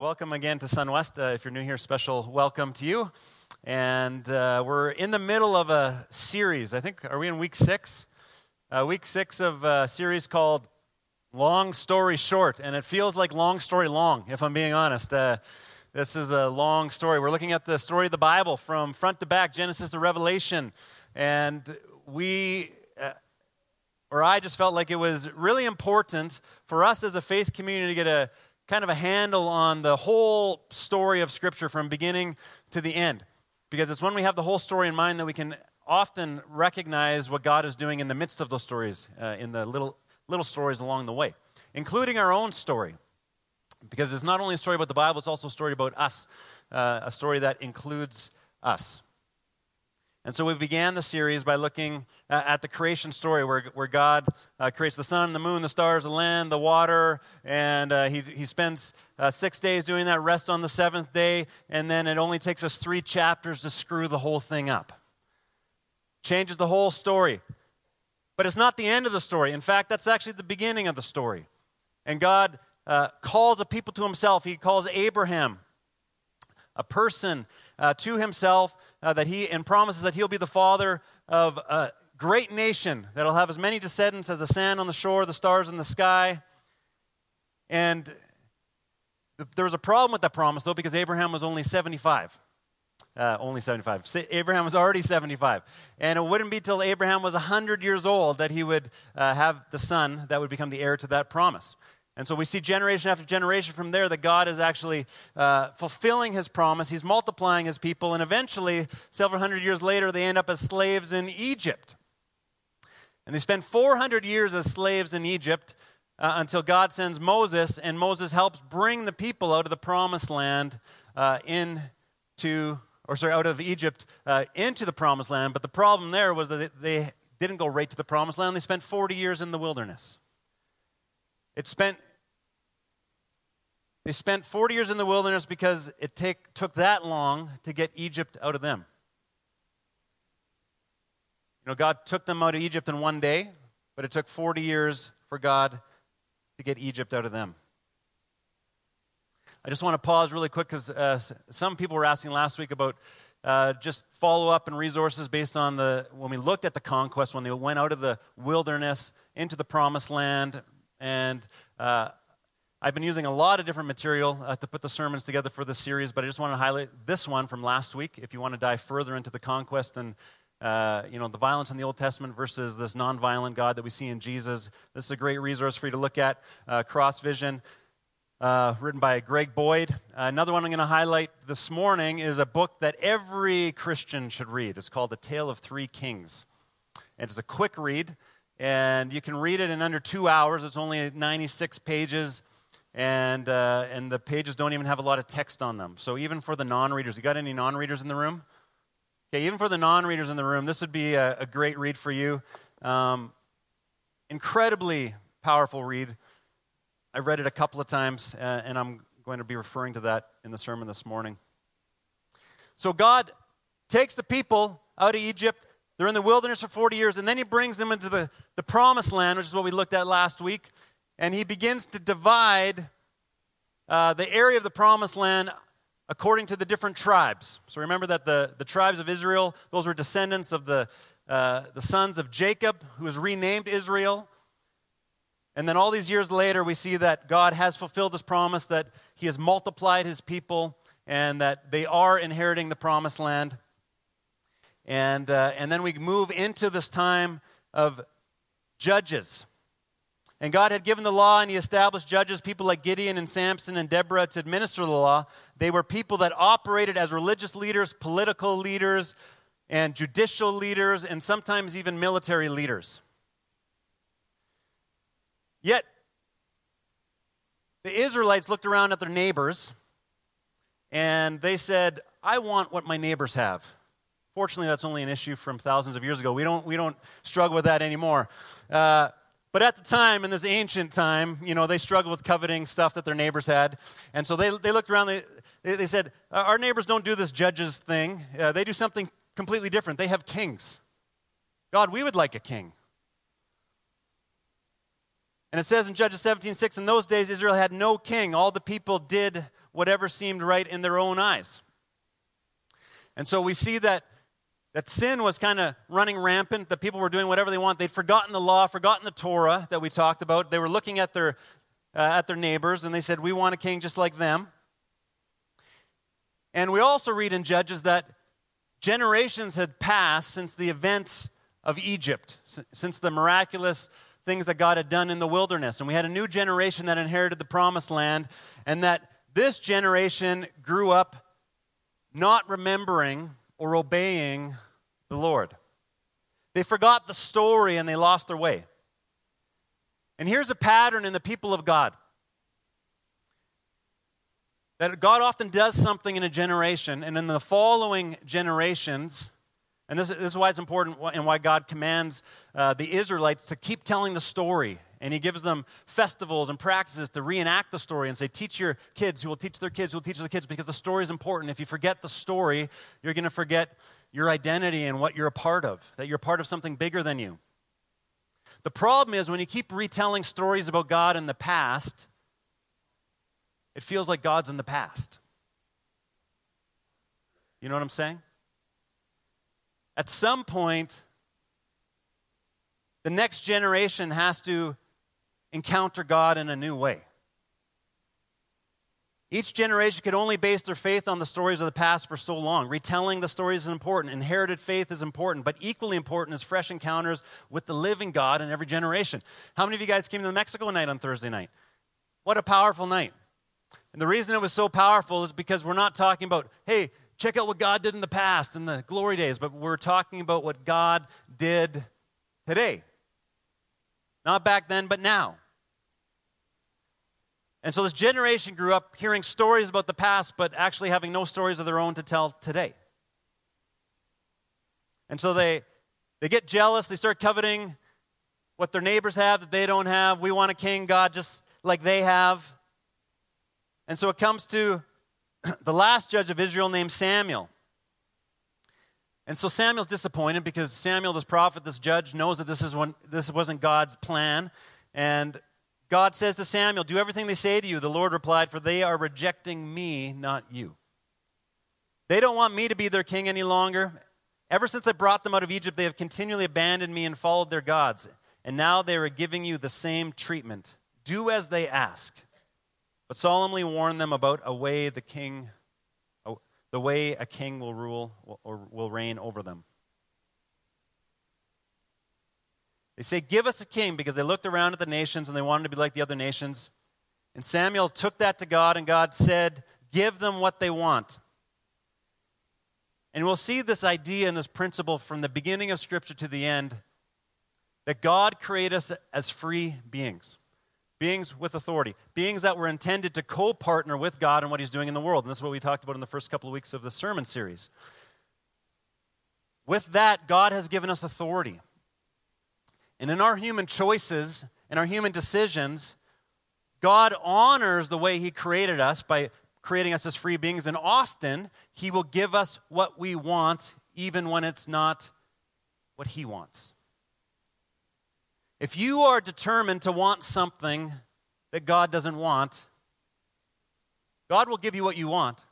Welcome again to SunWest. Uh, if you're new here, special welcome to you. And uh, we're in the middle of a series. I think, are we in week six? Uh, week six of a series called Long Story Short. And it feels like long story long, if I'm being honest. Uh, this is a long story. We're looking at the story of the Bible from front to back, Genesis to Revelation. And we, uh, or I just felt like it was really important for us as a faith community to get a kind of a handle on the whole story of Scripture from beginning to the end. Because it's when we have the whole story in mind that we can often recognize what God is doing in the midst of those stories, uh, in the little, little stories along the way, including our own story. Because it's not only a story about the Bible, it's also a story about us, uh, a story that includes us. And so we began the series by looking at the creation story where, where God uh, creates the sun, the moon, the stars, the land, the water, and uh, he, he spends uh, six days doing that, rests on the seventh day, and then it only takes us three chapters to screw the whole thing up. Changes the whole story. But it's not the end of the story. In fact, that's actually the beginning of the story. And God uh, calls a people to himself. He calls Abraham, a person, uh, to himself uh, that he and promises that he'll be the father of a great nation that'll have as many descendants as the sand on the shore, the stars in the sky. And th- there was a problem with that promise, though, because Abraham was only 75. Uh, only 75. Abraham was already 75. And it wouldn't be till Abraham was 100 years old that he would uh, have the son that would become the heir to that promise. And so we see generation after generation from there that God is actually uh, fulfilling his promise. He's multiplying his people, and eventually, several hundred years later, they end up as slaves in Egypt. And they spend 400 years as slaves in Egypt uh, until God sends Moses, and Moses helps bring the people out of the promised land uh, into, or sorry, out of Egypt uh, into the promised land. But the problem there was that they didn't go right to the promised land, they spent 40 years in the wilderness. It spent they spent 40 years in the wilderness because it take, took that long to get Egypt out of them. You know, God took them out of Egypt in one day, but it took 40 years for God to get Egypt out of them. I just want to pause really quick because uh, some people were asking last week about uh, just follow up and resources based on the when we looked at the conquest when they went out of the wilderness into the promised land and uh, I've been using a lot of different material uh, to put the sermons together for this series, but I just want to highlight this one from last week. If you want to dive further into the conquest and uh, you know the violence in the Old Testament versus this nonviolent God that we see in Jesus, this is a great resource for you to look at. Uh, Cross Vision, uh, written by Greg Boyd. another one I'm going to highlight this morning is a book that every Christian should read. It's called The Tale of Three Kings, and it's a quick read, and you can read it in under two hours. It's only 96 pages and, uh, and the pages don't even have a lot of text on them. So even for the non-readers, you got any non-readers in the room? Okay, even for the non-readers in the room, this would be a, a great read for you. Um, incredibly powerful read. I read it a couple of times, uh, and I'm going to be referring to that in the sermon this morning. So God takes the people out of Egypt. They're in the wilderness for 40 years, and then he brings them into the, the promised land, which is what we looked at last week and he begins to divide uh, the area of the promised land according to the different tribes. So remember that the, the tribes of Israel, those were descendants of the, uh, the sons of Jacob, who was renamed Israel. And then all these years later, we see that God has fulfilled this promise, that he has multiplied his people, and that they are inheriting the promised land. And, uh, and then we move into this time of judges. And God had given the law, and He established judges, people like Gideon and Samson and Deborah, to administer the law. They were people that operated as religious leaders, political leaders, and judicial leaders, and sometimes even military leaders. Yet, the Israelites looked around at their neighbors and they said, I want what my neighbors have. Fortunately, that's only an issue from thousands of years ago. We don't, we don't struggle with that anymore. Uh, but at the time, in this ancient time, you know, they struggled with coveting stuff that their neighbors had. And so they, they looked around, they, they said, Our neighbors don't do this judges thing. Uh, they do something completely different. They have kings. God, we would like a king. And it says in Judges 17 6, in those days Israel had no king. All the people did whatever seemed right in their own eyes. And so we see that, that sin was kind of running rampant, that people were doing whatever they want. They'd forgotten the law, forgotten the Torah that we talked about. They were looking at their, uh, at their neighbors and they said, We want a king just like them. And we also read in Judges that generations had passed since the events of Egypt, since the miraculous things that God had done in the wilderness. And we had a new generation that inherited the promised land, and that this generation grew up not remembering or obeying the Lord. They forgot the story and they lost their way. And here's a pattern in the people of God that God often does something in a generation, and in the following generations, and this, is why it's important and why God commands uh, the Israelites to keep telling the story. And He gives them festivals and practices to reenact the story and say, Teach your kids who will teach their kids who will teach their kids because the story is important. If you forget the story, you're going to forget your identity and what you're a part of, that you're part of something bigger than you. The problem is when you keep retelling stories about God in the past, it feels like God's in the past. You know what I'm saying? At some point, the next generation has to encounter God in a new way. Each generation could only base their faith on the stories of the past for so long. Retelling the stories is important. Inherited faith is important, but equally important is fresh encounters with the living God in every generation. How many of you guys came to Mexico night on Thursday night? What a powerful night. And the reason it was so powerful is because we're not talking about, hey, check out what God did in the past in the glory days, but we're talking about what God did today. Not back then, but now. And so this generation grew up hearing stories about the past, but actually having no stories of their own to tell today. And so they, they get jealous, they start coveting what their neighbors have that they don't have. We want a king, God, just like they have. And so it comes to the last judge of Israel named Samuel. And so Samuel's disappointed because Samuel, this prophet, this judge, knows that this, is one, this wasn't God's plan. And God says to Samuel, Do everything they say to you. The Lord replied, For they are rejecting me, not you. They don't want me to be their king any longer. Ever since I brought them out of Egypt, they have continually abandoned me and followed their gods. And now they are giving you the same treatment. Do as they ask but solemnly warn them about a way the king the way a king will rule or will reign over them. They say, Give us a king, because they looked around at the nations and they wanted to be like the other nations. And Samuel took that to God, and God said, Give them what they want. And we'll see this idea and this principle from the beginning of Scripture to the end that God created us as free beings beings with authority, beings that were intended to co partner with God in what He's doing in the world. And this is what we talked about in the first couple of weeks of the sermon series. With that, God has given us authority. And in our human choices and our human decisions, God honors the way He created us by creating us as free beings, and often He will give us what we want, even when it's not what He wants. If you are determined to want something that God doesn't want, God will give you what you want,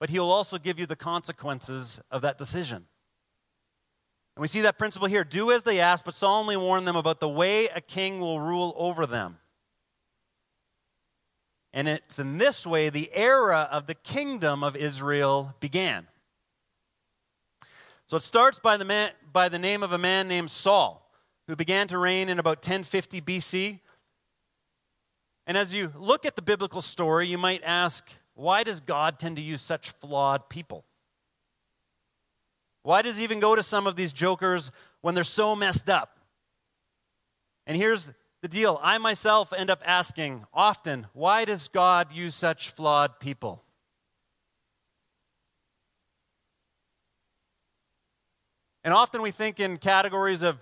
but He'll also give you the consequences of that decision. We see that principle here do as they ask, but solemnly warn them about the way a king will rule over them. And it's in this way the era of the kingdom of Israel began. So it starts by the, man, by the name of a man named Saul who began to reign in about 1050 BC. And as you look at the biblical story, you might ask, why does God tend to use such flawed people? Why does he even go to some of these jokers when they're so messed up? And here's the deal I myself end up asking often, why does God use such flawed people? And often we think in categories of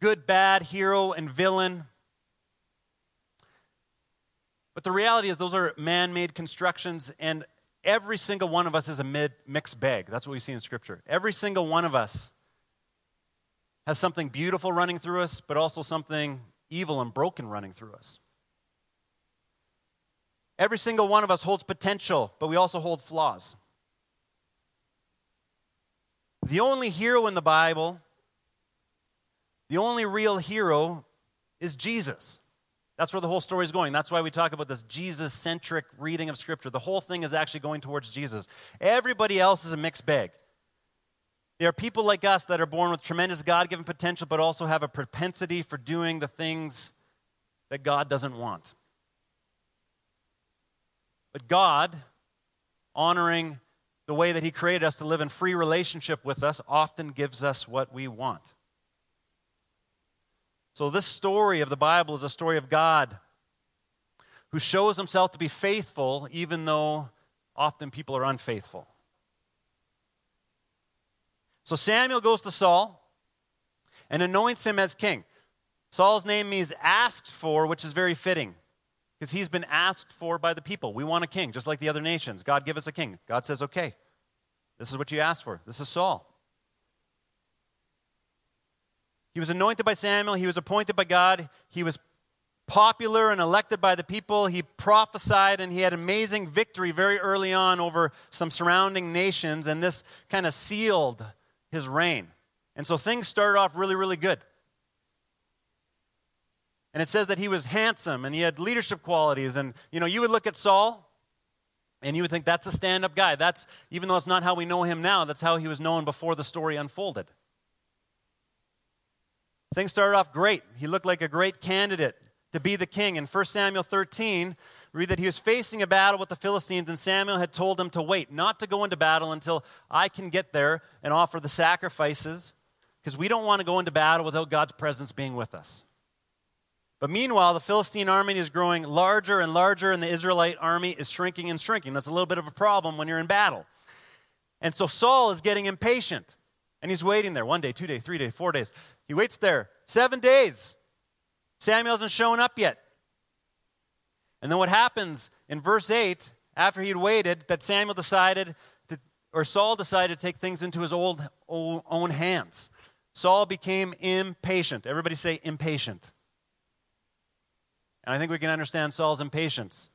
good, bad, hero, and villain. But the reality is, those are man made constructions, and every single one of us is a mid, mixed bag. That's what we see in Scripture. Every single one of us has something beautiful running through us, but also something evil and broken running through us. Every single one of us holds potential, but we also hold flaws. The only hero in the Bible, the only real hero, is Jesus. That's where the whole story is going. That's why we talk about this Jesus centric reading of Scripture. The whole thing is actually going towards Jesus. Everybody else is a mixed bag. There are people like us that are born with tremendous God given potential, but also have a propensity for doing the things that God doesn't want. But God, honoring the way that He created us to live in free relationship with us, often gives us what we want. So, this story of the Bible is a story of God who shows Himself to be faithful, even though often people are unfaithful. So, Samuel goes to Saul and anoints him as king. Saul's name means asked for, which is very fitting because he's been asked for by the people. We want a king, just like the other nations. God, give us a king. God says, okay, this is what you asked for. This is Saul. He was anointed by Samuel, he was appointed by God, he was popular and elected by the people. He prophesied and he had amazing victory very early on over some surrounding nations, and this kind of sealed his reign. And so things started off really, really good. And it says that he was handsome and he had leadership qualities. And, you know, you would look at Saul and you would think that's a stand up guy. That's, even though it's not how we know him now, that's how he was known before the story unfolded. Things started off great. He looked like a great candidate to be the king. In 1 Samuel 13, read that he was facing a battle with the Philistines, and Samuel had told him to wait, not to go into battle until I can get there and offer the sacrifices, because we don't want to go into battle without God's presence being with us. But meanwhile, the Philistine army is growing larger and larger, and the Israelite army is shrinking and shrinking. That's a little bit of a problem when you're in battle. And so Saul is getting impatient, and he's waiting there one day, two days, three days, four days. He waits there seven days. Samuel hasn't shown up yet. And then what happens in verse 8, after he'd waited, that Samuel decided to, or Saul decided to take things into his old, old own hands. Saul became impatient. Everybody say impatient. And I think we can understand Saul's impatience.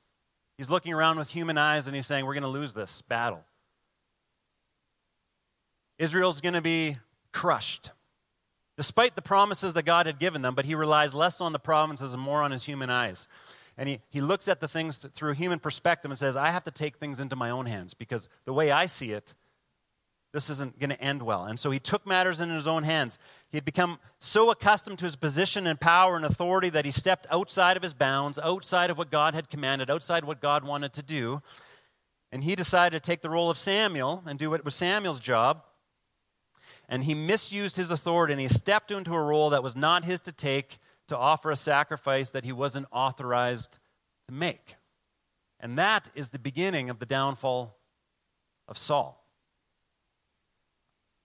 He's looking around with human eyes and he's saying, We're going to lose this battle. Israel's going to be crushed, despite the promises that God had given them, but he relies less on the promises and more on his human eyes. And he, he looks at the things through human perspective and says, I have to take things into my own hands because the way I see it, this isn't going to end well. And so he took matters in his own hands. He had become so accustomed to his position and power and authority that he stepped outside of his bounds, outside of what God had commanded, outside what God wanted to do. And he decided to take the role of Samuel and do what was Samuel's job. And he misused his authority and he stepped into a role that was not his to take to offer a sacrifice that he wasn't authorized to make. And that is the beginning of the downfall of Saul.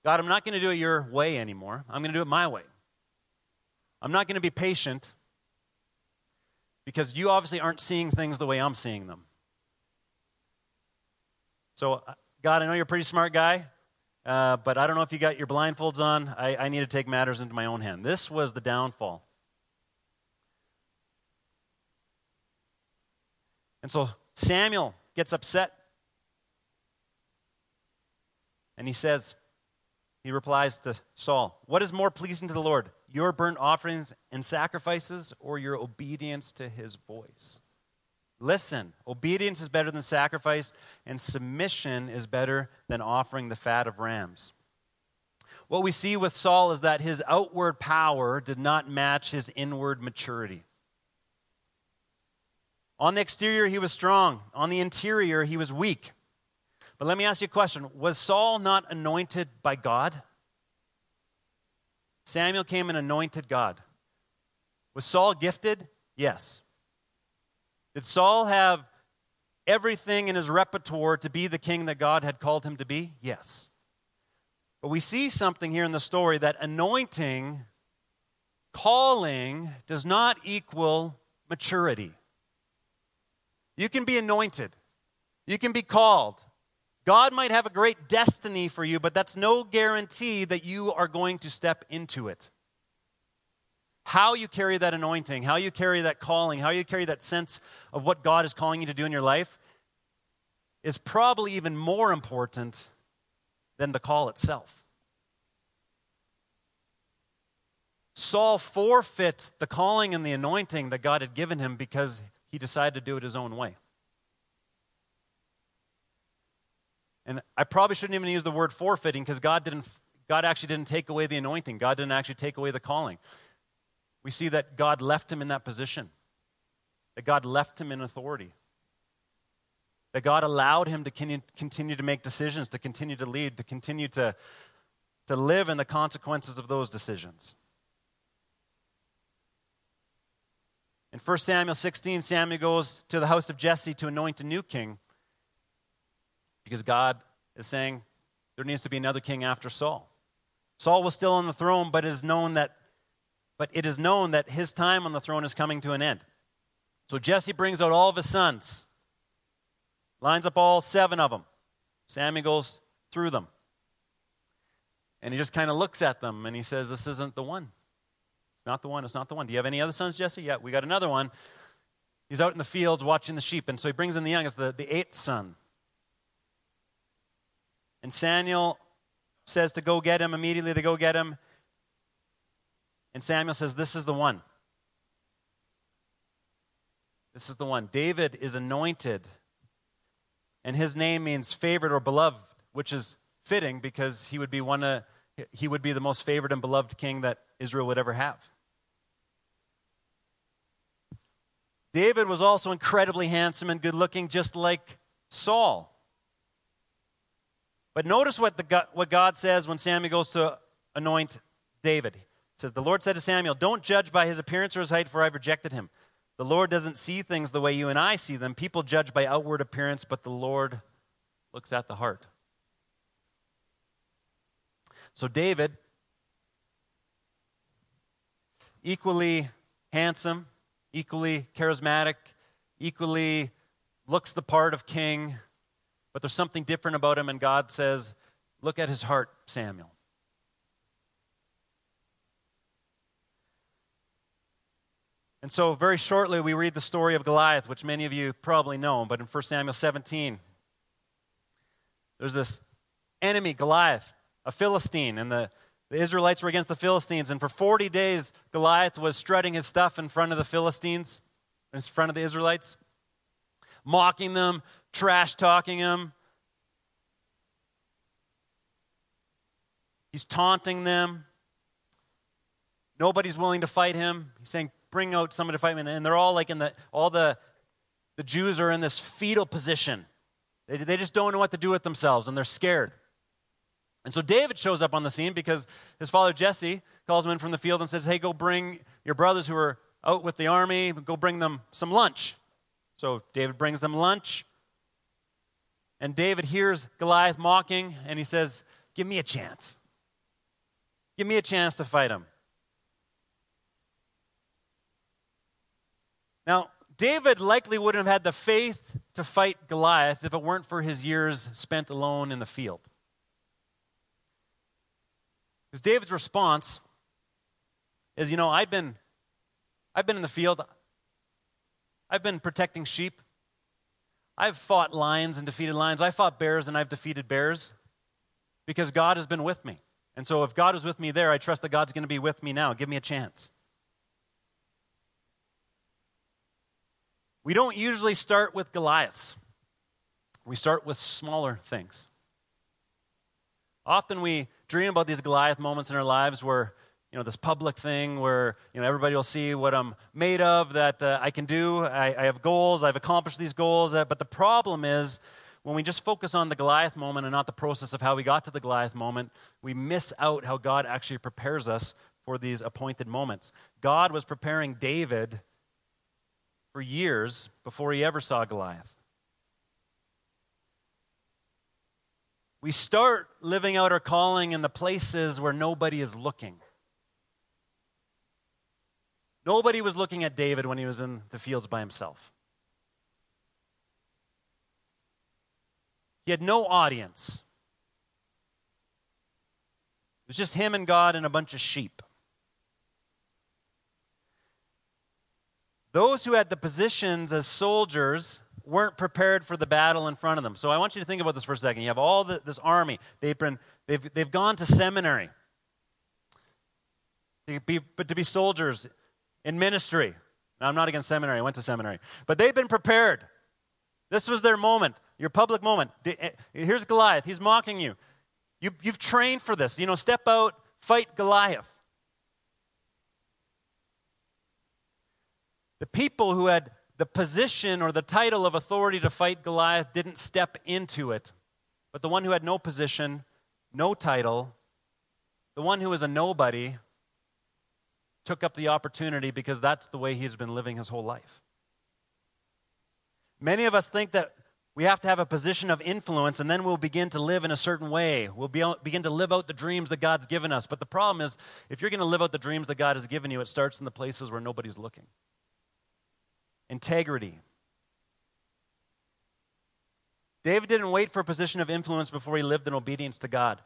God, I'm not going to do it your way anymore. I'm going to do it my way. I'm not going to be patient because you obviously aren't seeing things the way I'm seeing them. So, uh, God, I know you're a pretty smart guy, uh, but I don't know if you got your blindfolds on. I, I need to take matters into my own hand. This was the downfall. And so Samuel gets upset. And he says, he replies to Saul, What is more pleasing to the Lord, your burnt offerings and sacrifices, or your obedience to his voice? Listen, obedience is better than sacrifice, and submission is better than offering the fat of rams. What we see with Saul is that his outward power did not match his inward maturity. On the exterior, he was strong. On the interior, he was weak. But let me ask you a question Was Saul not anointed by God? Samuel came and anointed God. Was Saul gifted? Yes. Did Saul have everything in his repertoire to be the king that God had called him to be? Yes. But we see something here in the story that anointing, calling, does not equal maturity. You can be anointed, you can be called, God might have a great destiny for you, but that's no guarantee that you are going to step into it. How you carry that anointing, how you carry that calling, how you carry that sense of what God is calling you to do in your life is probably even more important than the call itself. Saul forfeits the calling and the anointing that God had given him because he decided to do it his own way. And I probably shouldn't even use the word forfeiting because God didn't God actually didn't take away the anointing. God didn't actually take away the calling. We see that God left him in that position. That God left him in authority. That God allowed him to continue to make decisions, to continue to lead, to continue to, to live in the consequences of those decisions. In 1 Samuel 16, Samuel goes to the house of Jesse to anoint a new king because God is saying there needs to be another king after Saul. Saul was still on the throne, but it is known that but it is known that his time on the throne is coming to an end. So Jesse brings out all of his sons, lines up all seven of them. Samuel goes through them. And he just kind of looks at them and he says, This isn't the one. It's not the one. It's not the one. Do you have any other sons, Jesse? Yeah, we got another one. He's out in the fields watching the sheep. And so he brings in the youngest, the, the eighth son. And Samuel says to go get him. Immediately they go get him. And Samuel says, This is the one. This is the one. David is anointed. And his name means favored or beloved, which is fitting because he would be one of, he would be the most favored and beloved king that Israel would ever have. David was also incredibly handsome and good looking, just like Saul. But notice what, the, what God says when Samuel goes to anoint David. Says, The Lord said to Samuel, Don't judge by his appearance or his height, for I've rejected him. The Lord doesn't see things the way you and I see them. People judge by outward appearance, but the Lord looks at the heart. So, David, equally handsome, equally charismatic, equally looks the part of king, but there's something different about him, and God says, Look at his heart, Samuel. And so, very shortly, we read the story of Goliath, which many of you probably know, but in 1 Samuel 17, there's this enemy, Goliath, a Philistine, and the, the Israelites were against the Philistines. And for 40 days, Goliath was strutting his stuff in front of the Philistines, in front of the Israelites, mocking them, trash talking them. He's taunting them. Nobody's willing to fight him. He's saying, bring out somebody to fight me. And they're all like in the, all the, the Jews are in this fetal position. They, they just don't know what to do with themselves and they're scared. And so David shows up on the scene because his father Jesse calls him in from the field and says, Hey, go bring your brothers who are out with the army, go bring them some lunch. So David brings them lunch. And David hears Goliath mocking, and he says, Give me a chance. Give me a chance to fight him. Now, David likely wouldn't have had the faith to fight Goliath if it weren't for his years spent alone in the field. Because David's response is, you know, I've been, I've been in the field. I've been protecting sheep. I've fought lions and defeated lions. I fought bears and I've defeated bears because God has been with me. And so if God was with me there, I trust that God's going to be with me now. Give me a chance. We don't usually start with Goliaths. We start with smaller things. Often we dream about these Goliath moments in our lives where you know, this public thing where, you know, everybody will see what I'm made of, that uh, I can do. I, I, have goals. I've accomplished these goals. Uh, but the problem is when we just focus on the Goliath moment and not the process of how we got to the Goliath moment, we miss out how God actually prepares us for these appointed moments. God was preparing David for years before he ever saw Goliath. We start living out our calling in the places where nobody is looking. Nobody was looking at David when he was in the fields by himself. He had no audience. It was just him and God and a bunch of sheep. Those who had the positions as soldiers weren't prepared for the battle in front of them. So I want you to think about this for a second. You have all the, this army, they've, been, they've, they've gone to seminary. to Be, but to be soldiers in ministry. Now, I'm not against seminary, I went to seminary. But they've been prepared. This was their moment, your public moment. Eh, here's Goliath, he's mocking you. you you've trained for this. You know, step out, fight Goliath. The people who had the position or the title of authority to fight Goliath didn't step into it. But the one who had no position, no title, the one who was a nobody, took up the opportunity because that's the way he's been living his whole life. Many of us think that we have to have a position of influence and then we'll begin to live in a certain way. We'll be, begin to live out the dreams that God's given us. But the problem is, if you're going to live out the dreams that God has given you, it starts in the places where nobody's looking integrity. David didn't wait for a position of influence before he lived in obedience to God.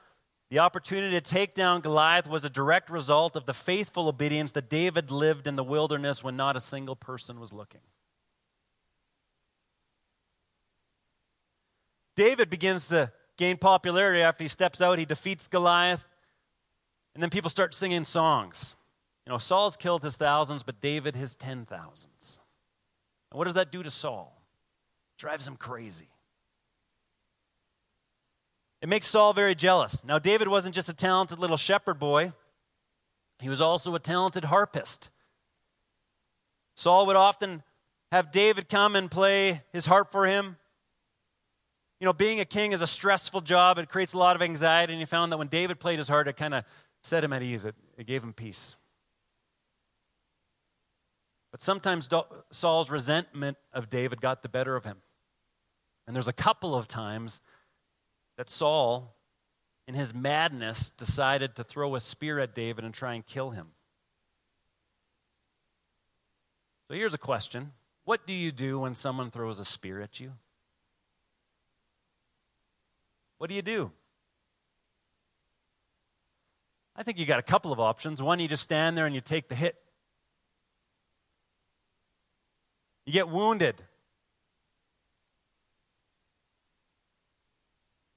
The opportunity to take down Goliath was a direct result of the faithful obedience that David lived in the wilderness when not a single person was looking. David begins to gain popularity after he steps out, he defeats Goliath, and then people start singing songs. You know, Saul's killed his thousands, but David his ten thousands. And what does that do to Saul? Drives him crazy. It makes Saul very jealous. Now, David wasn't just a talented little shepherd boy, he was also a talented harpist. Saul would often have David come and play his harp for him. You know, being a king is a stressful job. It creates a lot of anxiety. And he found that when David played his harp, it kind of set him at ease. It, it gave him peace. But sometimes Saul's resentment of David got the better of him. And there's a couple of times that Saul, in his madness, decided to throw a spear at David and try and kill him. So here's a question What do you do when someone throws a spear at you? What do you do? I think you got a couple of options. One, you just stand there and you take the hit. You get wounded.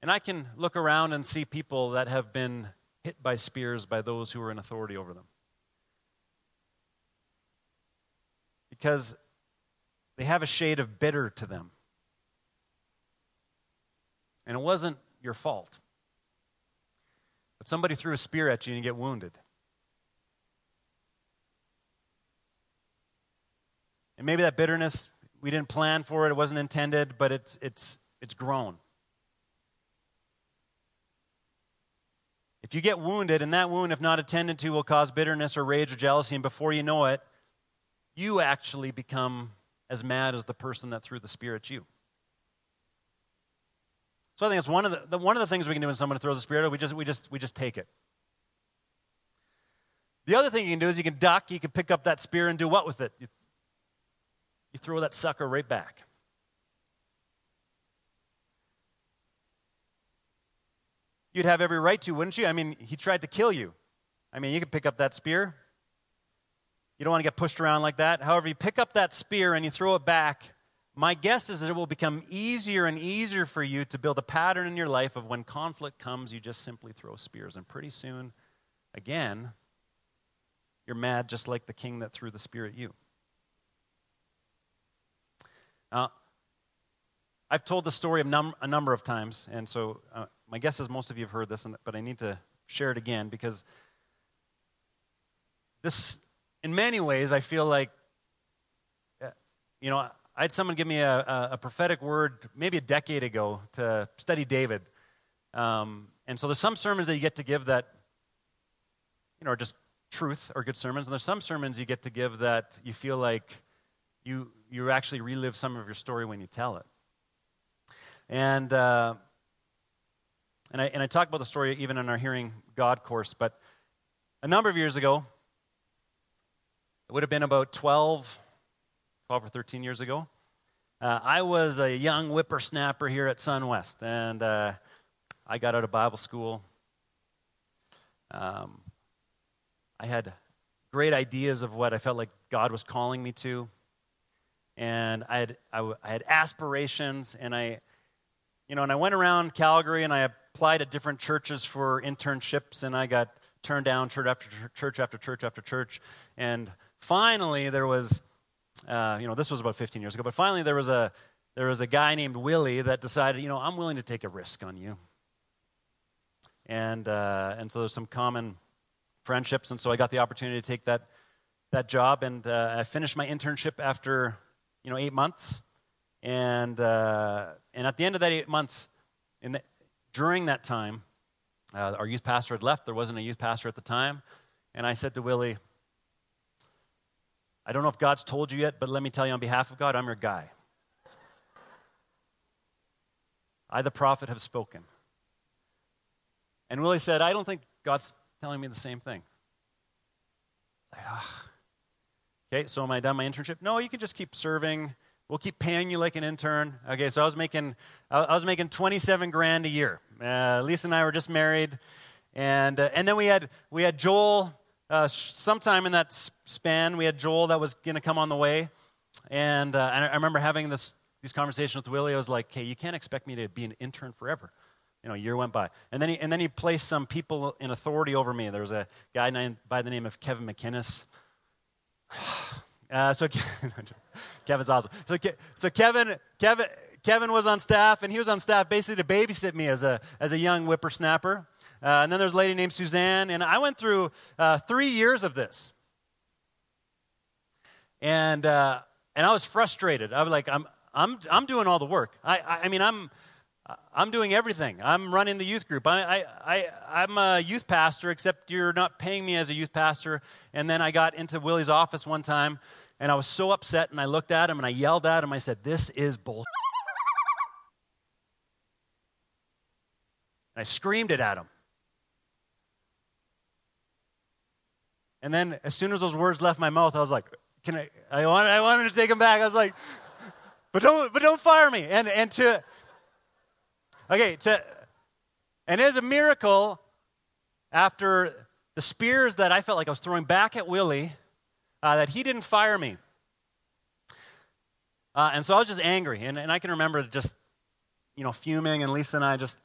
And I can look around and see people that have been hit by spears by those who are in authority over them. Because they have a shade of bitter to them. And it wasn't your fault. But somebody threw a spear at you and you get wounded. And maybe that bitterness, we didn't plan for it, it wasn't intended, but it's, it's, it's grown. If you get wounded, and that wound, if not attended to, will cause bitterness or rage or jealousy, and before you know it, you actually become as mad as the person that threw the spear at you. So I think it's one of the, the one of the things we can do when someone throws a spear at us, we just we just we just take it. The other thing you can do is you can duck, you can pick up that spear and do what with it? You you throw that sucker right back. You'd have every right to, wouldn't you? I mean, he tried to kill you. I mean, you could pick up that spear. You don't want to get pushed around like that. However, you pick up that spear and you throw it back. My guess is that it will become easier and easier for you to build a pattern in your life of when conflict comes, you just simply throw spears. And pretty soon, again, you're mad just like the king that threw the spear at you. Now, I've told the story num- a number of times, and so uh, my guess is most of you have heard this, but I need to share it again because this, in many ways, I feel like, uh, you know, I had someone give me a, a, a, prophetic word maybe a decade ago to study David. Um, and so there's some sermons that you get to give that, you know, are just truth or good sermons, and there's some sermons you get to give that you feel like you you actually relive some of your story when you tell it. And, uh, and, I, and I talk about the story even in our Hearing God course, but a number of years ago, it would have been about 12, 12 or 13 years ago, uh, I was a young whippersnapper here at SunWest, and uh, I got out of Bible school. Um, I had great ideas of what I felt like God was calling me to. And I had, I, had aspirations, and I, you know, and I went around Calgary and I applied at different churches for internships, and I got turned down church after church after church after church. And finally, there was, uh, you know, this was about 15 years ago, but finally there was a there was a guy named Willie that decided, you know, I'm willing to take a risk on you. And uh, and so there's some common friendships, and so I got the opportunity to take that that job, and uh, I finished my internship after you know eight months, and uh, and at the end of that eight months, in the, during that time, uh, our youth pastor had left. There wasn't a youth pastor at the time. And I said to Willie, I don't know if God's told you yet, but let me tell you on behalf of God, I'm your guy. I, the prophet, have spoken. And Willie said, I don't think God's telling me the same thing. Like, oh. Okay, so am I done my internship? No, you can just keep serving. We'll keep paying you like an intern. Okay, so I was making, I was making 27 grand a year. Uh, Lisa and I were just married, and uh, and then we had we had Joel. Uh, sometime in that span, we had Joel that was going to come on the way, and, uh, and I remember having this these conversations with Willie. I was like, "Hey, you can't expect me to be an intern forever." You know, a year went by, and then he and then he placed some people in authority over me. There was a guy named, by the name of Kevin McInnes. Uh, so Kevin's awesome. So, so Kevin, Kevin, Kevin was on staff, and he was on staff basically to babysit me as a, as a young whippersnapper. Uh, and then there's a lady named Suzanne, and I went through uh, three years of this. And, uh, and I was frustrated. I was like, I'm, I'm, I'm doing all the work. I, I, I mean, I'm, I'm doing everything. I'm running the youth group. I, I, I, I'm a youth pastor, except you're not paying me as a youth pastor. And then I got into Willie's office one time and I was so upset, and I looked at him and I yelled at him. I said, This is bull. I screamed it at him. And then, as soon as those words left my mouth, I was like, "Can I?" I wanted, I wanted to take them back. I was like, "But don't, but don't fire me." And and to, okay, to, and as a miracle, after the spears that I felt like I was throwing back at Willie, uh, that he didn't fire me. Uh, and so I was just angry. And, and I can remember just, you know, fuming, and Lisa and I just,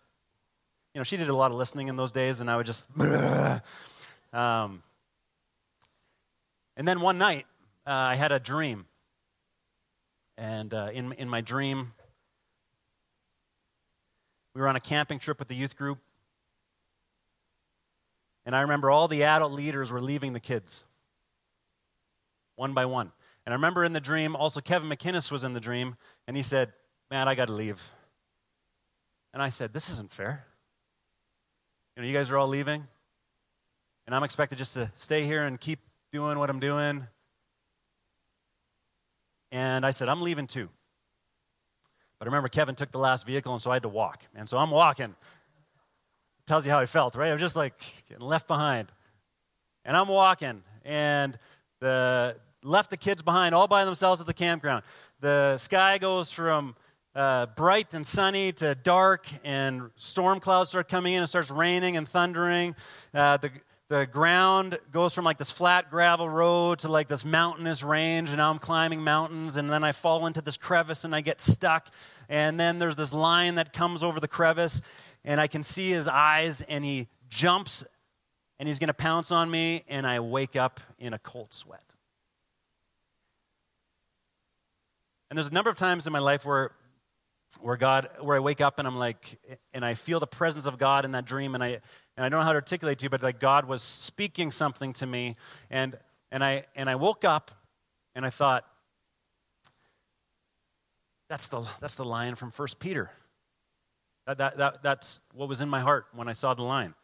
you know, she did a lot of listening in those days, and I would just, um, and then one night, uh, I had a dream. And uh, in, in my dream, we were on a camping trip with the youth group. And I remember all the adult leaders were leaving the kids one by one. And I remember in the dream, also Kevin McInnes was in the dream, and he said, Man, I got to leave. And I said, This isn't fair. You know, you guys are all leaving, and I'm expected just to stay here and keep doing what I'm doing. And I said, I'm leaving too. But I remember Kevin took the last vehicle, and so I had to walk. And so I'm walking. Tells you how I felt, right? I'm just like getting left behind. And I'm walking, and the left the kids behind all by themselves at the campground. The sky goes from uh, bright and sunny to dark, and storm clouds start coming in. It starts raining and thundering. Uh, the the ground goes from like this flat gravel road to like this mountainous range, and now I'm climbing mountains, and then I fall into this crevice and I get stuck. And then there's this lion that comes over the crevice, and I can see his eyes, and he jumps and he's going to pounce on me, and I wake up in a cold sweat. And there's a number of times in my life where, where God, where I wake up and I'm like, and I feel the presence of God in that dream, and I, and I don't know how to articulate to you, but like God was speaking something to me, and and I and I woke up, and I thought, that's the that's the line from First Peter. That, that, that, that's what was in my heart when I saw the line.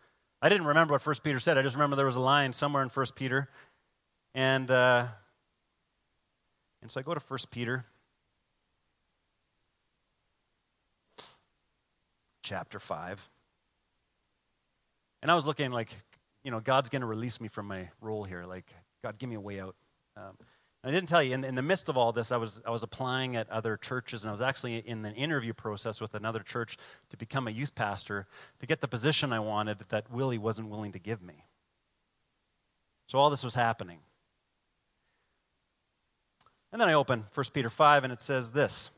I didn't remember what First Peter said. I just remember there was a line somewhere in First Peter, and uh, and so I go to First Peter, chapter 5. And I was looking like, you know, God's going to release me from my role here. Like, God, give me a way out. Um, I didn't tell you, in, in, the midst of all this, I was, I was applying at other churches, and I was actually in an interview process with another church to become a youth pastor to get the position I wanted that Willie wasn't willing to give me. So all this was happening. And then I open 1 Peter 5, and it says this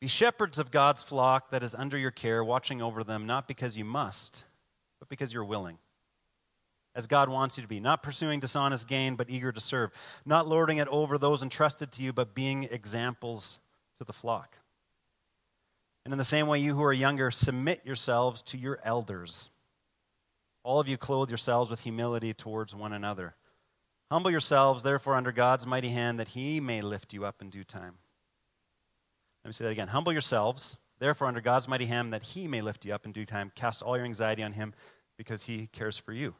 Be shepherds of God's flock that is under your care, watching over them, not because you must, but because you're willing. As God wants you to be, not pursuing dishonest gain, but eager to serve, not lording it over those entrusted to you, but being examples to the flock. And in the same way, you who are younger, submit yourselves to your elders. All of you clothe yourselves with humility towards one another. Humble yourselves, therefore, under God's mighty hand, that he may lift you up in due time. Let me say that again. Humble yourselves, therefore, under God's mighty hand, that he may lift you up in due time. Cast all your anxiety on him because he cares for you.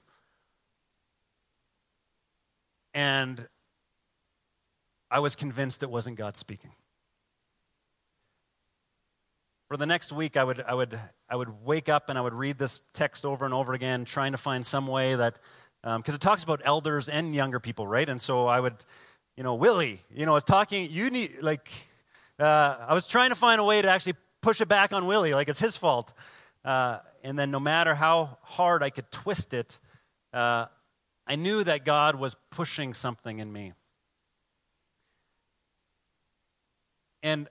And I was convinced it wasn't God speaking. For the next week, I would, I, would, I would wake up and I would read this text over and over again, trying to find some way that because um, it talks about elders and younger people, right? And so I would, you know, Willie, you know, it's talking, you need, like, uh, I was trying to find a way to actually push it back on Willie, like it's his fault. Uh, and then no matter how hard I could twist it, uh, I knew that God was pushing something in me. And,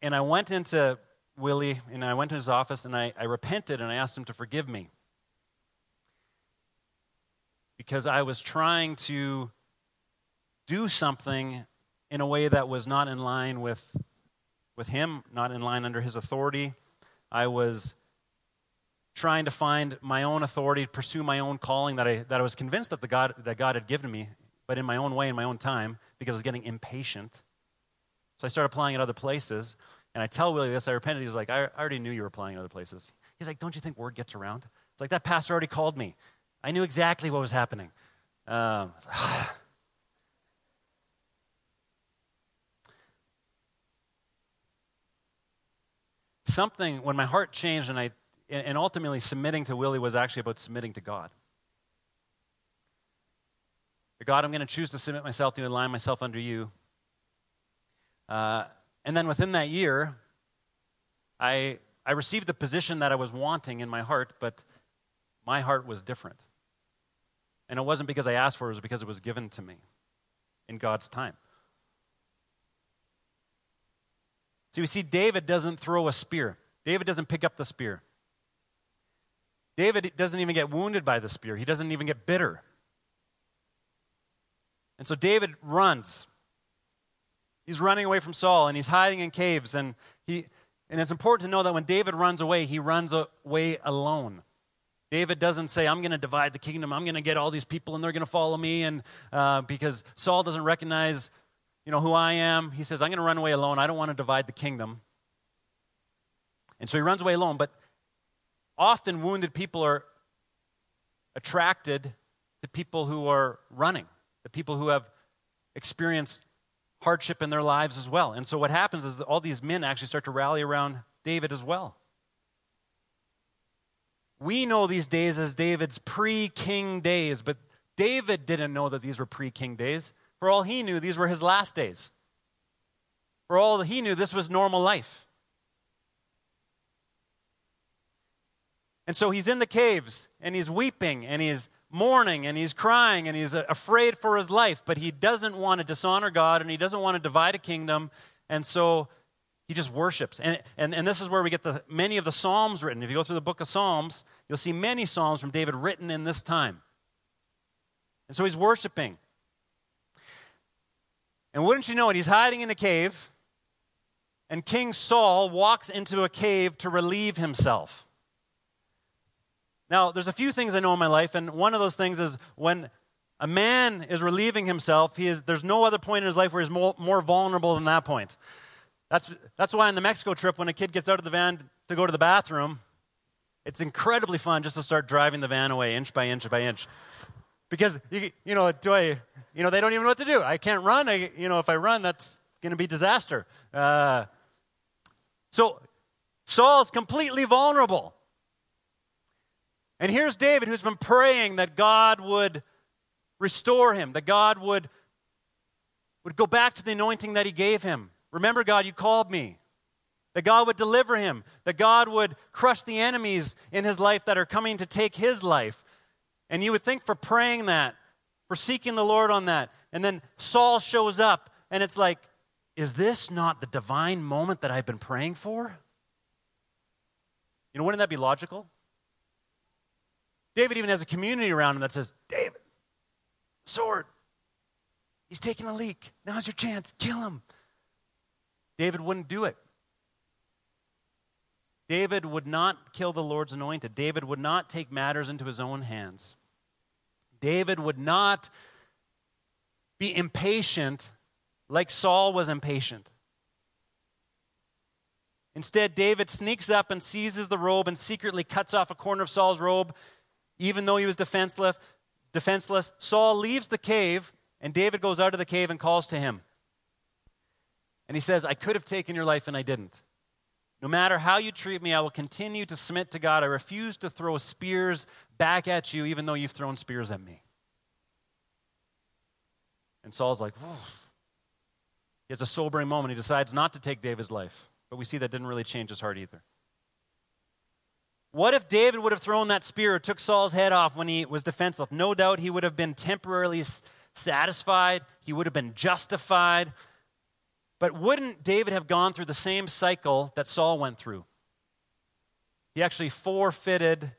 and I went into Willie and I went to his office and I, I repented and I asked him to forgive me because I was trying to do something in a way that was not in line with, with him, not in line under his authority. I was trying to find my own authority, to pursue my own calling that I, that I was convinced that, the God, that God had given me, but in my own way, in my own time, because I was getting impatient. So I started applying at other places. And I tell Willie this, I repented. He's like, I already knew you were applying at other places. He's like, Don't you think word gets around? It's like, that pastor already called me. I knew exactly what was happening. Um, something, when my heart changed and I, and ultimately submitting to Willie was actually about submitting to God. God, I'm going to choose to submit myself to align myself under you. Uh, and then within that year, I, I received the position that I was wanting in my heart, but my heart was different. And it wasn't because I asked for it, it was because it was given to me in God's time. So we see David doesn't throw a spear. David doesn't pick up the spear. David doesn't even get wounded by the spear. He doesn't even get bitter. And so David runs. He's running away from Saul and he's hiding in caves. And, he, and it's important to know that when David runs away, he runs away alone. David doesn't say, I'm going to divide the kingdom. I'm going to get all these people and they're going to follow me. And uh, because Saul doesn't recognize, you know, who I am, he says, I'm going to run away alone. I don't want to divide the kingdom. And so he runs away alone. But often wounded people are attracted to people who are running, the people who have experienced hardship in their lives as well. And so what happens is that all these men actually start to rally around David as well. We know these days as David's pre king days, but David didn't know that these were pre king days. For all he knew, these were his last days. For all he knew, this was normal life. And so he's in the caves and he's weeping and he's mourning and he's crying and he's afraid for his life, but he doesn't want to dishonor God and he doesn't want to divide a kingdom. And so he just worships. And, and, and this is where we get the, many of the Psalms written. If you go through the book of Psalms, you'll see many Psalms from David written in this time. And so he's worshiping. And wouldn't you know it, he's hiding in a cave, and King Saul walks into a cave to relieve himself. Now, there's a few things I know in my life, and one of those things is when a man is relieving himself, he is, there's no other point in his life where he's more, more vulnerable than that point. That's, that's why on the Mexico trip, when a kid gets out of the van to go to the bathroom, it's incredibly fun just to start driving the van away inch by inch by inch. Because, you, you know, do I, you know, they don't even know what to do. I can't run. I, you know, if I run, that's going to be disaster. Uh, so Saul is completely vulnerable. And here's David who's been praying that God would restore him, that God would, would go back to the anointing that he gave him. Remember, God, you called me. That God would deliver him. That God would crush the enemies in his life that are coming to take his life. And you would think for praying that, for seeking the Lord on that, And then Saul shows up, and it's like, is this not the divine moment that I've been praying for? You know, wouldn't that be logical? David even has a community around him that says, David, sword. He's taking a leak. Now's your chance. Kill him. David wouldn't do it. David would not kill the Lord's anointed. David would not take matters into his own hands. David would not be impatient like Saul was impatient. Instead, David sneaks up and seizes the robe and secretly cuts off a corner of Saul's robe, even though he was defenseless. Defenseless. Saul leaves the cave, and David goes out of the cave and calls to him. And he says, I could have taken your life and I didn't. No matter how you treat me, I will continue to submit to God. I refuse to throw spears back at you, even though you've thrown spears at me. And Saul's like, Whoa. he has a sobering moment. He decides not to take David's life. But we see that didn't really change his heart either. What if David would have thrown that spear or took Saul's head off when he was defenseless? No doubt he would have been temporarily satisfied, he would have been justified. But wouldn't David have gone through the same cycle that Saul went through? He actually forfeited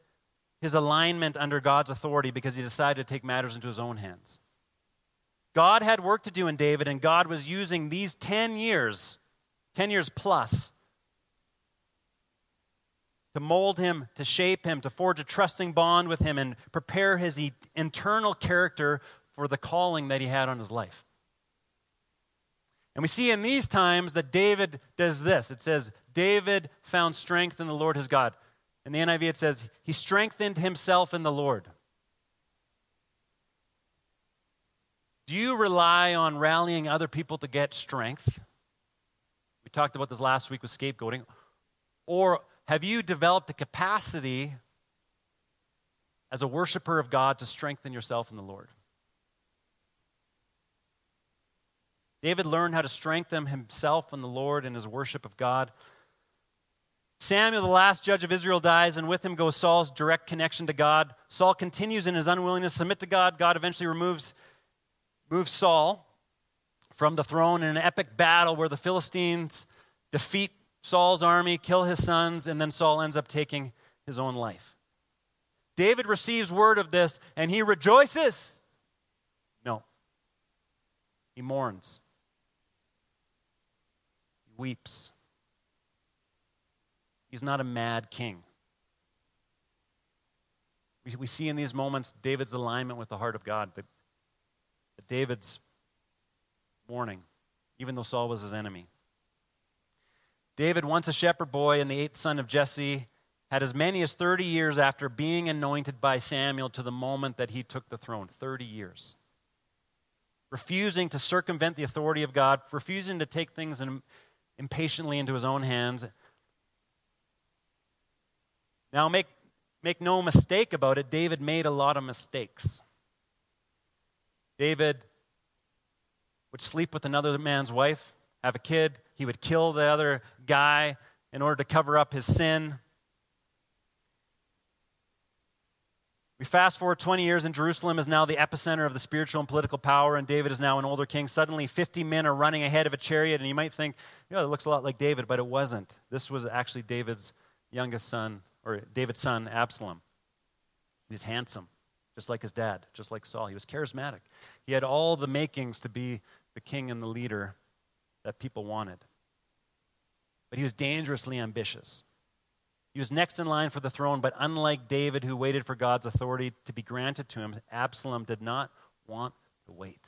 his alignment under God's authority because he decided to take matters into his own hands. God had work to do in David, and God was using these 10 years 10 years plus, to mold him, to shape him, to forge a trusting bond with him, and prepare his internal character for the calling that he had on his life. And we see in these times that David does this. It says, David found strength in the Lord his God. In the NIV, it says, he strengthened himself in the Lord. Do you rely on rallying other people to get strength? We talked about this last week with scapegoating. Or have you developed a capacity as a worshiper of God to strengthen yourself in the Lord? David learned how to strengthen himself in the Lord in his worship of God. Samuel, the last judge of Israel, dies, and with him goes Saul's direct connection to God. Saul continues in his unwillingness to submit to God. God eventually removes moves Saul from the throne in an epic battle where the Philistines defeat Saul's army, kill his sons, and then Saul ends up taking his own life. David receives word of this and he rejoices. No, he mourns, weeps. He's not a mad king. We, we see in these moments David's alignment with the heart of God, that, that David's mourning, even though Saul was his enemy. David, once a shepherd boy and the eighth son of Jesse, had as many as 30 years after being anointed by Samuel to the moment that he took the throne 30 years. Refusing to circumvent the authority of God, refusing to take things in, impatiently into his own hands. Now, make, make no mistake about it, David made a lot of mistakes. David would sleep with another man's wife, have a kid. He would kill the other guy in order to cover up his sin. We fast forward 20 years, and Jerusalem is now the epicenter of the spiritual and political power, and David is now an older king. Suddenly, 50 men are running ahead of a chariot, and you might think, know, it looks a lot like David, but it wasn't. This was actually David's youngest son, or David's son, Absalom. He's handsome, just like his dad, just like Saul. He was charismatic. He had all the makings to be the king and the leader that people wanted. But he was dangerously ambitious. He was next in line for the throne, but unlike David, who waited for God's authority to be granted to him, Absalom did not want to wait.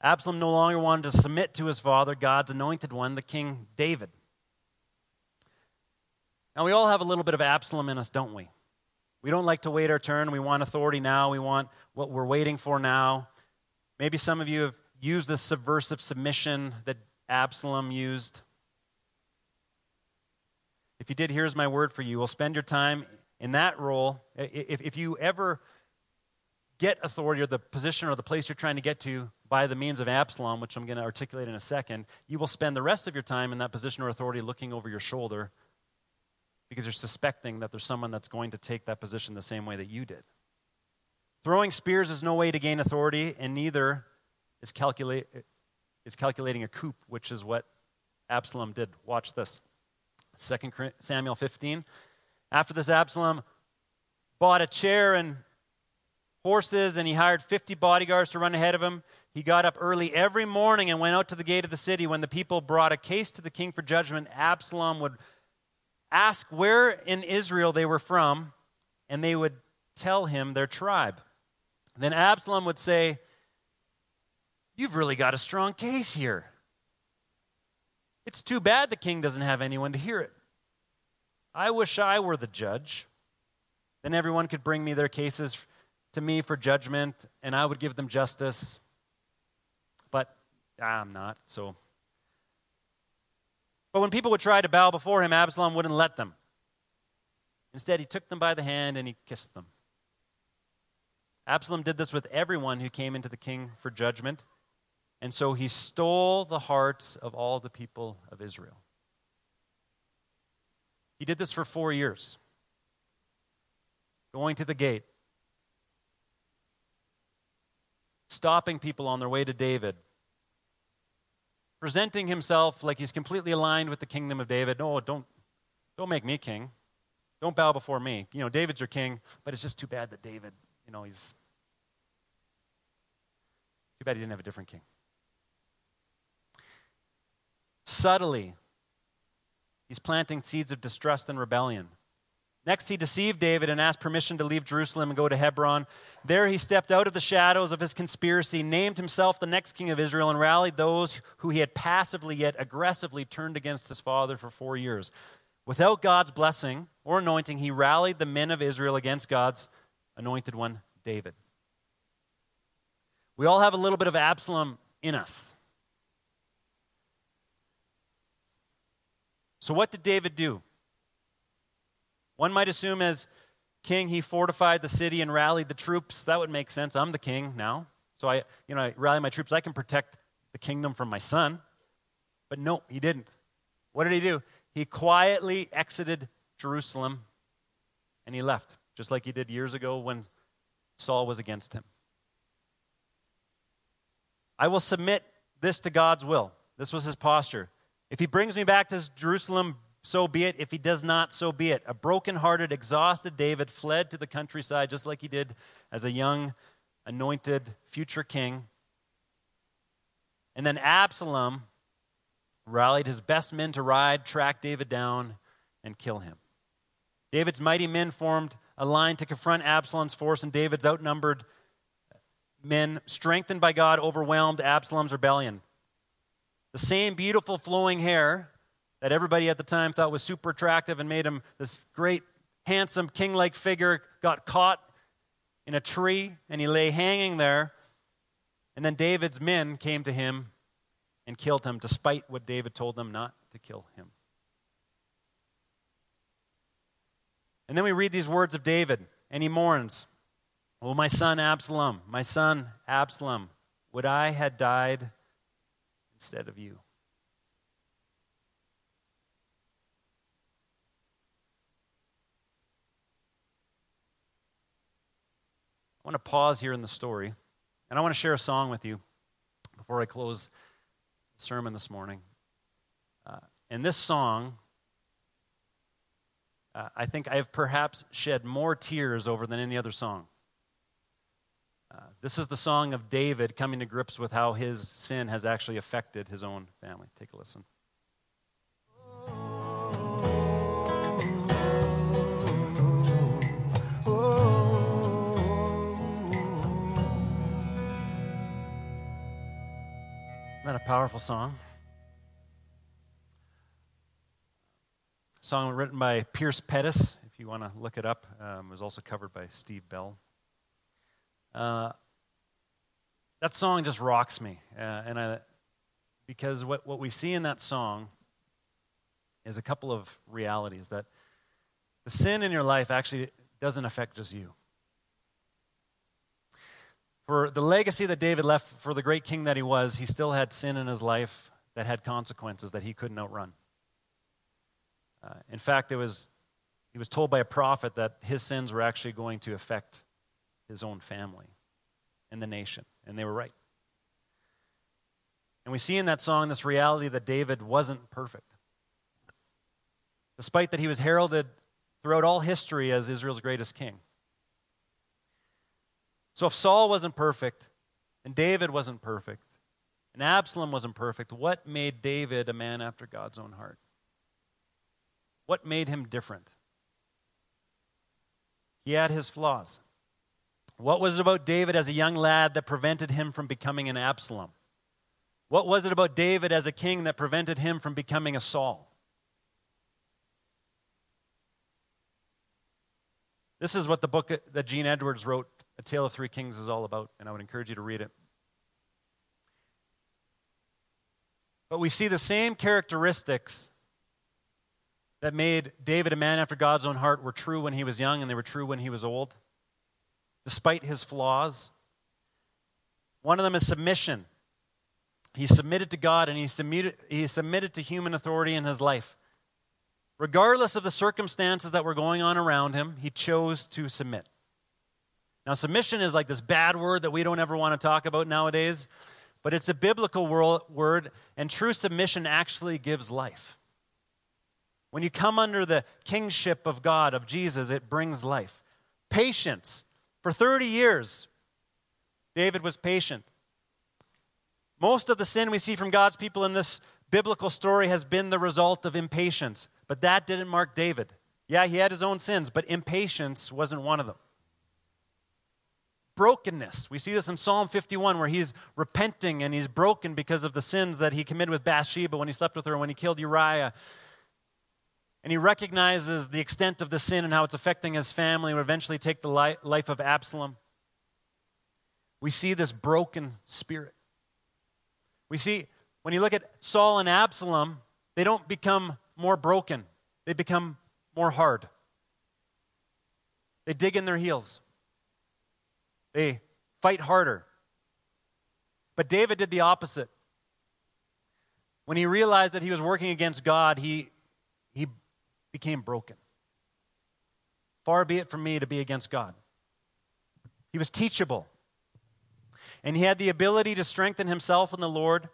Absalom no longer wanted to submit to his father, God's anointed one, the king David. Now, we all have a little bit of Absalom in us, don't we? We don't like to wait our turn. We want authority now. We want what we're waiting for now. Maybe some of you have used the subversive submission that Absalom used. If you did, here's my word for you. We'll spend your time in that role. If, if you ever get authority or the position or the place you're trying to get to by the means of Absalom, which I'm going to articulate in a second, you will spend the rest of your time in that position or authority looking over your shoulder because you're suspecting that there's someone that's going to take that position the same way that you did. Throwing spears is no way to gain authority, and neither is, calculate, is calculating a coup, which is what Absalom did. Watch this 2 Samuel 15. After this, Absalom bought a chair and horses, and he hired 50 bodyguards to run ahead of him. He got up early every morning and went out to the gate of the city. When the people brought a case to the king for judgment, Absalom would ask where in Israel they were from, and they would tell him their tribe. Then Absalom would say, You've really got a strong case here. It's too bad the king doesn't have anyone to hear it. I wish I were the judge. Then everyone could bring me their cases to me for judgment, and I would give them justice. But I'm not, so. But when people would try to bow before him, Absalom wouldn't let them. Instead, he took them by the hand and he kissed them. Absalom did this with everyone who came into the king for judgment, and so he stole the hearts of all the people of Israel. He did this for four years, going to the gate, stopping people on their way to David, presenting himself like he's completely aligned with the kingdom of David. No, don't, don't make me king. Don't bow before me. You know, David's your king, but it's just too bad that David, you know, he's. Too bad he didn't have a different king. Subtly, he's planting seeds of distrust and rebellion. Next, he deceived David and asked permission to leave Jerusalem and go to Hebron. There, he stepped out of the shadows of his conspiracy, named himself the next king of Israel, and rallied those who he had passively yet aggressively turned against his father for four years. Without God's blessing or anointing, he rallied the men of Israel against God's anointed one, David. We all have a little bit of Absalom in us. So, what did David do? One might assume as king, he fortified the city and rallied the troops. That would make sense. I'm the king now. So I, you know, I rally my troops. I can protect the kingdom from my son. But no, he didn't. What did he do? He quietly exited Jerusalem and he left, just like he did years ago when Saul was against him. I will submit this to God's will. This was his posture. If he brings me back to Jerusalem so be it. If he does not, so be it. A broken-hearted, exhausted David fled to the countryside just like he did as a young, anointed future king. And then Absalom rallied his best men to ride, track David down, and kill him. David's mighty men formed a line to confront Absalom's force, and David's outnumbered men, strengthened by God, overwhelmed Absalom's rebellion. The same beautiful flowing hair that everybody at the time thought was super attractive and made him this great, handsome, king like figure, got caught in a tree and he lay hanging there. And then David's men came to him and killed him, despite what David told them not to kill him. And then we read these words of David, and he mourns, Oh, my son Absalom, my son Absalom, would I had died instead of you. I want to pause here in the story, and I want to share a song with you before I close the sermon this morning. Uh, and this song, uh, I think I have perhaps shed more tears over than any other song. This is the song of David coming to grips with how his sin has actually affected his own family. Take a listen. Isn't that a powerful song? Song written by Pierce Pettis, if you want to look it up. Um, was also covered by Steve Bell. Uh, that song just rocks me, uh, and I, because what, what we see in that song is a couple of realities that the sin in your life actually doesn't affect just you for the legacy that David left for the great king that he was, he still had sin in his life that had consequences that he couldn't outrun. Uh, in fact, it was, he was told by a prophet that his sins were actually going to affect his own family and the nation. And they were right. And we see in that song this reality that David wasn't perfect. Despite that he was heralded throughout all history as Israel's greatest king. So if Saul wasn't perfect, and David wasn't perfect, and Absalom wasn't perfect, what made David a man after God's own heart? What made him different? He had his flaws. What was it about David as a young lad that prevented him from becoming an Absalom? What was it about David as a king that prevented him from becoming a Saul? This is what the book that Gene Edwards wrote, A Tale of Three Kings, is all about, and I would encourage you to read it. But we see the same characteristics that made David a man after God's own heart were true when he was young and they were true when he was old, despite his flaws. One of them is submission. He submitted to God and he submitted, he submitted to human authority in his life. Regardless of the circumstances that were going on around him, he chose to submit. Now, submission is like this bad word that we don't ever want to talk about nowadays, but it's a biblical word, and true submission actually gives life. When you come under the kingship of God, of Jesus, it brings life. Patience. For 30 years, David was patient. Most of the sin we see from God's people in this biblical story has been the result of impatience, but that didn't mark David. Yeah, he had his own sins, but impatience wasn't one of them. Brokenness. We see this in Psalm 51 where he's repenting and he's broken because of the sins that he committed with Bathsheba when he slept with her, and when he killed Uriah. And he recognizes the extent of the sin and how it's affecting his family and eventually take the life of Absalom. We see this broken spirit. We see, when you look at Saul and Absalom, they don't become more broken, they become more hard. They dig in their heels, they fight harder. But David did the opposite. When he realized that he was working against God, he became broken. Far be it from me to be against God. He was teachable. And he had the ability to strengthen himself in the Lord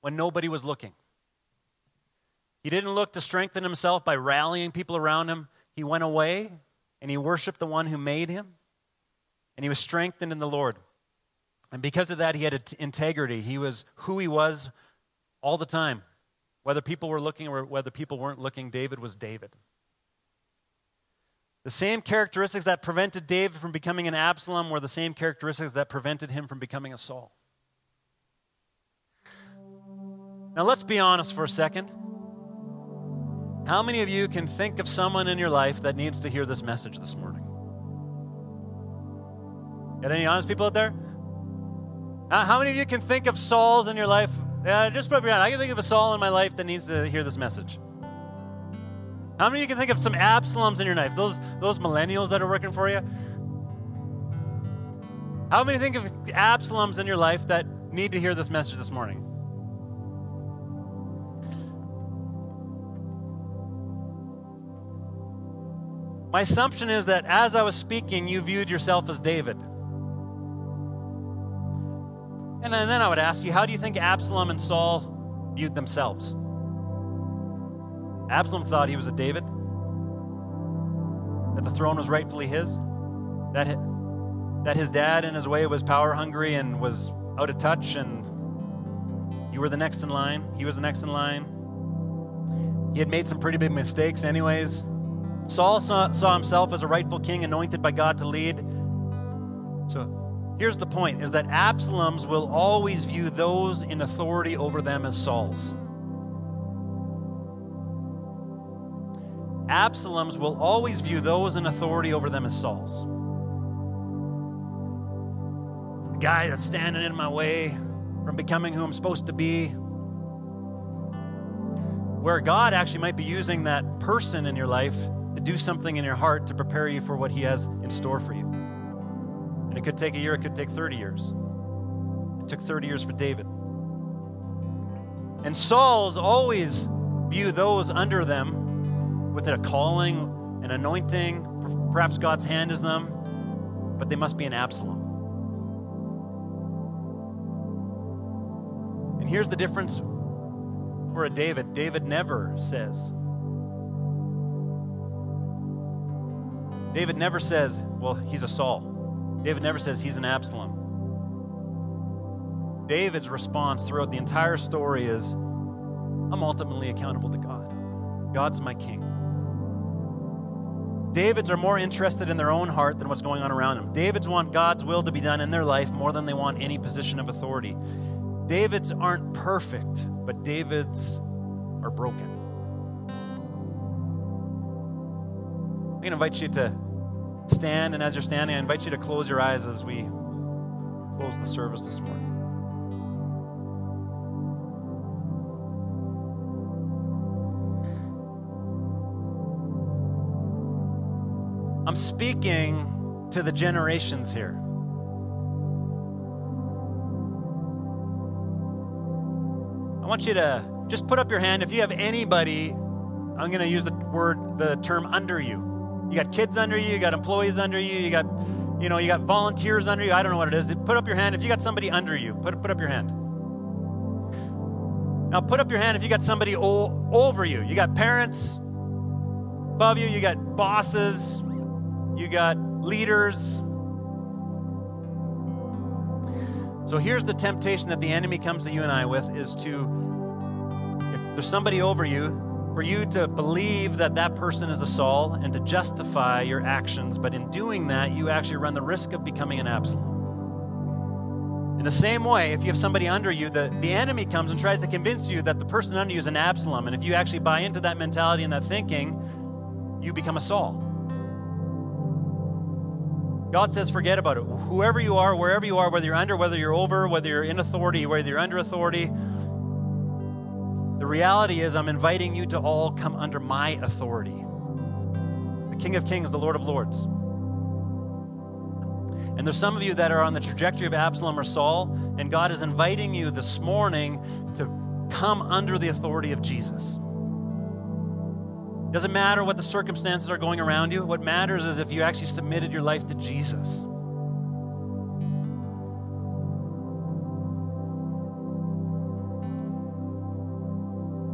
when nobody was looking. He didn't look to strengthen himself by rallying people around him. He went away and he worshiped the one who made him, and he was strengthened in the Lord. And because of that, he had integrity. He was who he was all the time. Whether people were looking or whether people weren't looking, David was David. The same characteristics that prevented David from becoming an Absalom were the same characteristics that prevented him from becoming a Saul. Now, let's be honest for a second. How many of you can think of someone in your life that needs to hear this message this morning? Got any honest people out there? How many of you can think of Sauls in your life just put me on. I can think of a Saul in my life that needs to hear this message. How many of you can think of some Absaloms in your life? Those, those millennials that are working for you? How many think of Absaloms in your life that need to hear this message this morning? My assumption is that as I was speaking, you viewed yourself as David. And then I would ask you, how do you think Absalom and Saul viewed themselves? Absalom thought he was a David, that the throne was rightfully his, that, that his dad in his way was power hungry and was out of touch, and you were the next in line. He was the next in line. He had made some pretty big mistakes, anyways. Saul saw, saw himself as a rightful king anointed by God to lead. So Here's the point is that Absaloms will always view those in authority over them as Sauls. Absaloms will always view those in authority over them as Sauls. The guy that's standing in my way from becoming who I'm supposed to be. Where God actually might be using that person in your life to do something in your heart to prepare you for what He has in store for you. And it could take a year, it could take 30 years. It took 30 years for David. And Saul's always view those under them with a calling, an anointing. Perhaps God's hand is them. but they must be an Absalom. And here's the difference for a David David never says, David never says, well, he's a Saul. David never says he's an Absalom. David's response throughout the entire story is, I'm ultimately accountable to God. God's my king. Davids are more interested in their own heart than what's going on around them. Davids want God's will to be done in their life more than they want any position of authority. Davids aren't perfect, but Davids are broken. I'm going to invite you to stand, and as you're standing, I invite you to close your eyes as we close the service this morning. I'm speaking to the generations here. I want you to just put up your hand if you have anybody, I'm going to use the word, the term under you. You got kids under you, you got employees under you, you got, you know, you got volunteers under you. I don't know what it is. Put up your hand if you got somebody under you. Put, put up your hand. Now put up your hand if you got somebody o- over you. You got parents above you, you got bosses, you got leaders. So here's the temptation that the enemy comes to you and I with is to, if there's somebody over you, for you to believe that that person is a Saul and to justify your actions. But in doing that, you actually run the risk of becoming an Absalom. In the same way, if you have somebody under you, the, the enemy comes and tries to convince you that the person under you is an Absalom. And if you actually buy into that mentality and that thinking, you become a Saul. God says, forget about it. Whoever you are, wherever you are, whether you're under, whether you're over, whether you're in authority, whether you're under authority, the reality is I'm inviting you to all come under my authority. The King of Kings, the Lord of Lords. And there's some of you that are on the trajectory of Absalom or Saul, and God is inviting you this morning to come under the authority of Jesus. Doesn't matter what the circumstances are going around you. What matters is if you actually submitted your life to Jesus.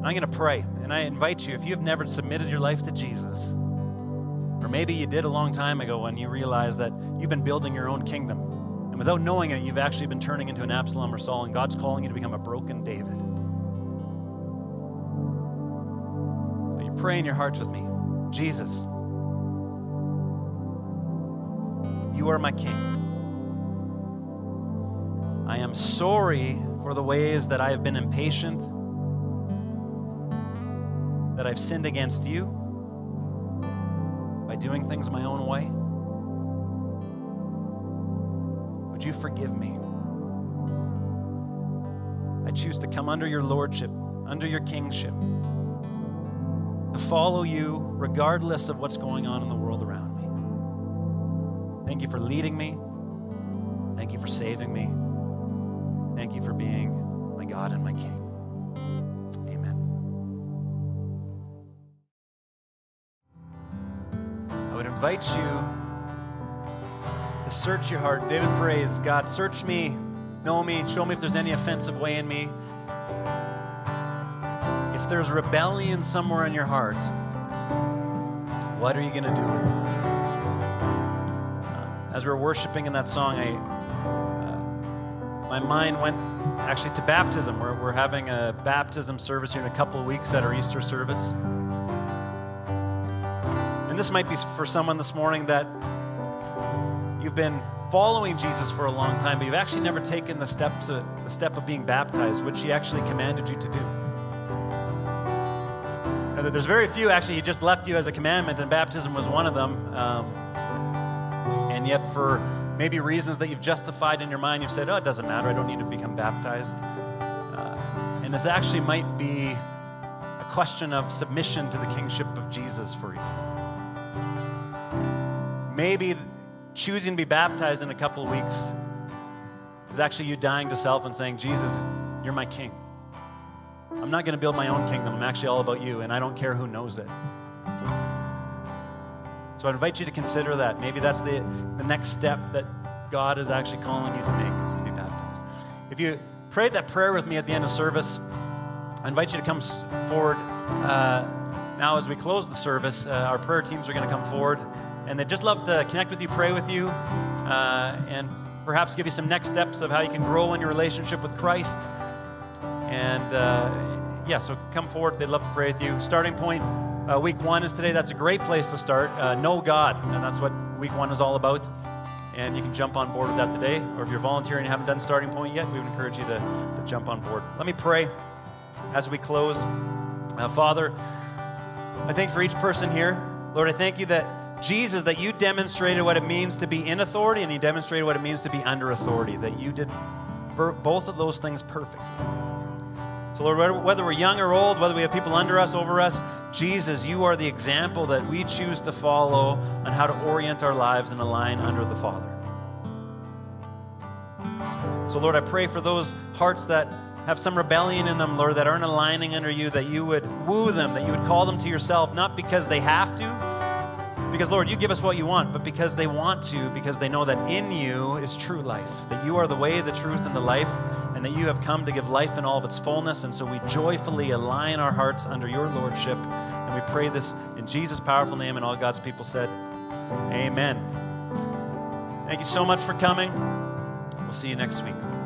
I'm going to pray, and I invite you, if you have never submitted your life to Jesus, or maybe you did a long time ago when you realized that you've been building your own kingdom, and without knowing it, you've actually been turning into an Absalom or Saul, and God's calling you to become a broken David. So you pray in your hearts with me Jesus, you are my King. I am sorry for the ways that I have been impatient that I've sinned against you by doing things my own way? Would you forgive me? I choose to come under your lordship, under your kingship, to follow you regardless of what's going on in the world around me. Thank you for leading me. Thank you for saving me. Thank you for being my God and my King. Invite you to search your heart. David prays, God, search me, know me, show me if there's any offensive way in me. If there's rebellion somewhere in your heart, what are you going to do with it? Uh, as we were worshiping in that song, I, uh, my mind went actually to baptism. We're, we're having a baptism service here in a couple of weeks at our Easter service this might be for someone this morning that you've been following Jesus for a long time, but you've actually never taken the steps, of, the step of being baptized, which He actually commanded you to do. Now, there's very few actually. He just left you as a commandment, and baptism was one of them. Um, and yet, for maybe reasons that you've justified in your mind, you've said, "Oh, it doesn't matter. I don't need to become baptized." Uh, and this actually might be a question of submission to the kingship of Jesus for you. Maybe choosing to be baptized in a couple of weeks is actually you dying to self and saying, Jesus, you're my king. I'm not going to build my own kingdom. I'm actually all about you, and I don't care who knows it. So I invite you to consider that. Maybe that's the, the next step that God is actually calling you to make, is to be baptized. If you prayed that prayer with me at the end of service, I invite you to come forward. Uh, now, as we close the service, uh, our prayer teams are going to come forward, and they'd just love to connect with you, pray with you, uh, and perhaps give you some next steps of how you can grow in your relationship with Christ. And uh, yeah, so come forward. They'd love to pray with you. Starting point, uh, week one is today. That's a great place to start. Uh, know God, and that's what week one is all about. And you can jump on board with that today. Or if you're volunteering and haven't done starting point yet, we would encourage you to, to jump on board. Let me pray as we close. Uh, Father, I thank for each person here. Lord, I thank you that Jesus, that you demonstrated what it means to be in authority and you demonstrated what it means to be under authority, that you did both of those things perfectly. So, Lord, whether we're young or old, whether we have people under us, over us, Jesus, you are the example that we choose to follow on how to orient our lives and align under the Father. So, Lord, I pray for those hearts that have some rebellion in them, Lord, that aren't aligning under you, that you would woo them, that you would call them to yourself, not because they have to, because, Lord, you give us what you want, but because they want to, because they know that in you is true life, that you are the way, the truth, and the life, and that you have come to give life in all of its fullness. And so we joyfully align our hearts under your lordship. And we pray this in Jesus' powerful name. And all God's people said, Amen. Thank you so much for coming. We'll see you next week.